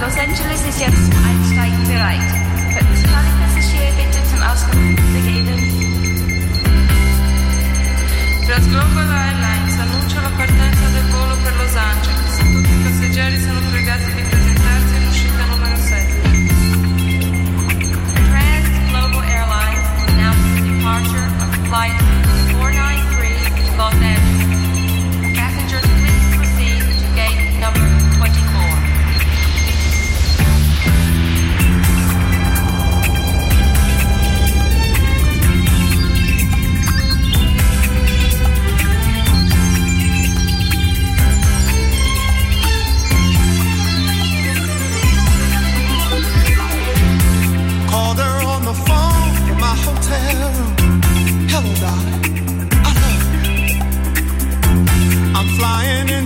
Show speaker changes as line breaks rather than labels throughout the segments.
Los Angeles ist jetzt zum Einsteigen bereit. Könnten Sie alle Passagiere bitte zum Ausgang begeben? Trasloco Airlines annuncia la partenza del volo per Los Angeles.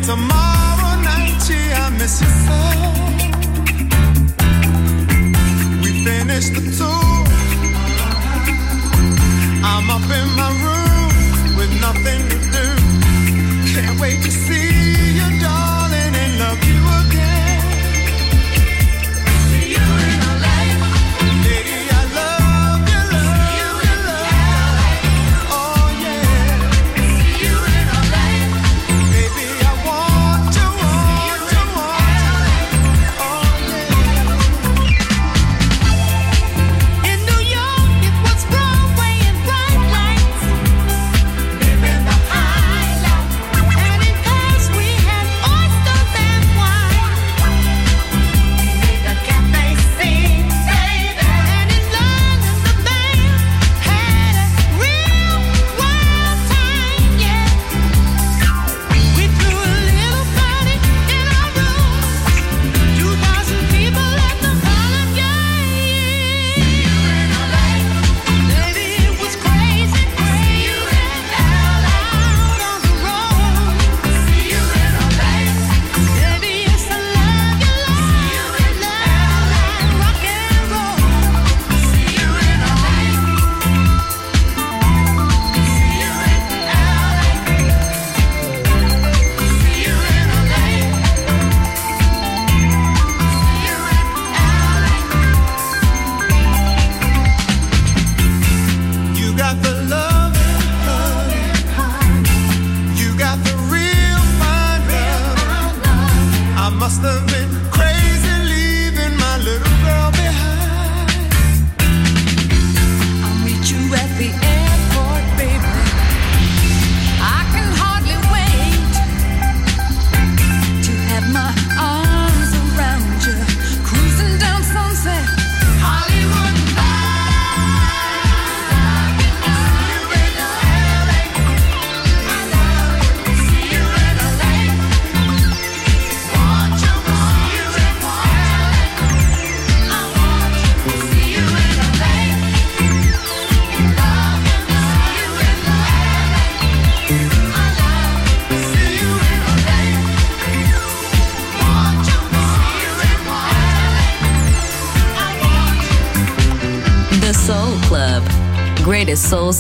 Tomorrow night, yeah, I
miss you so. We finished the tour. I'm up in
my
room with nothing to
do.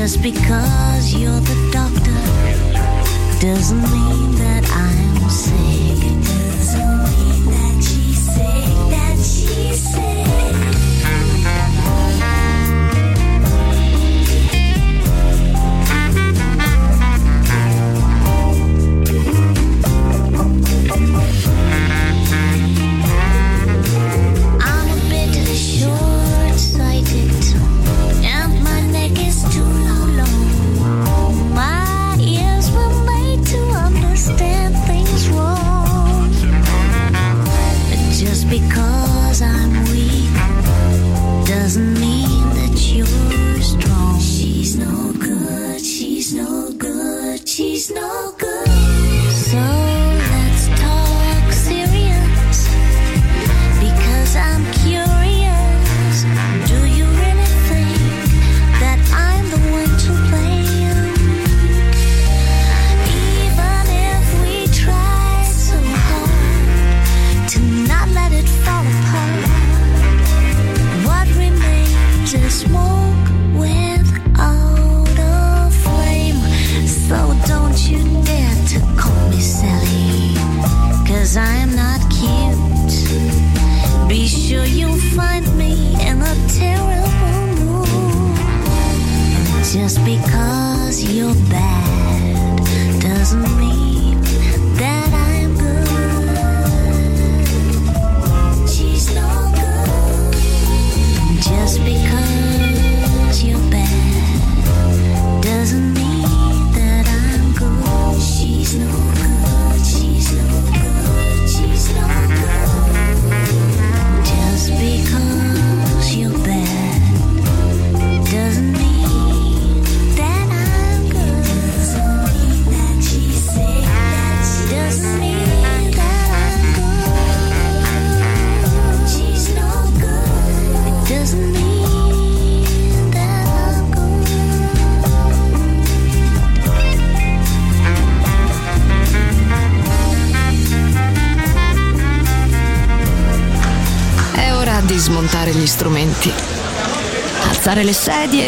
Just because you're the doctor doesn't mean that I'm
safe.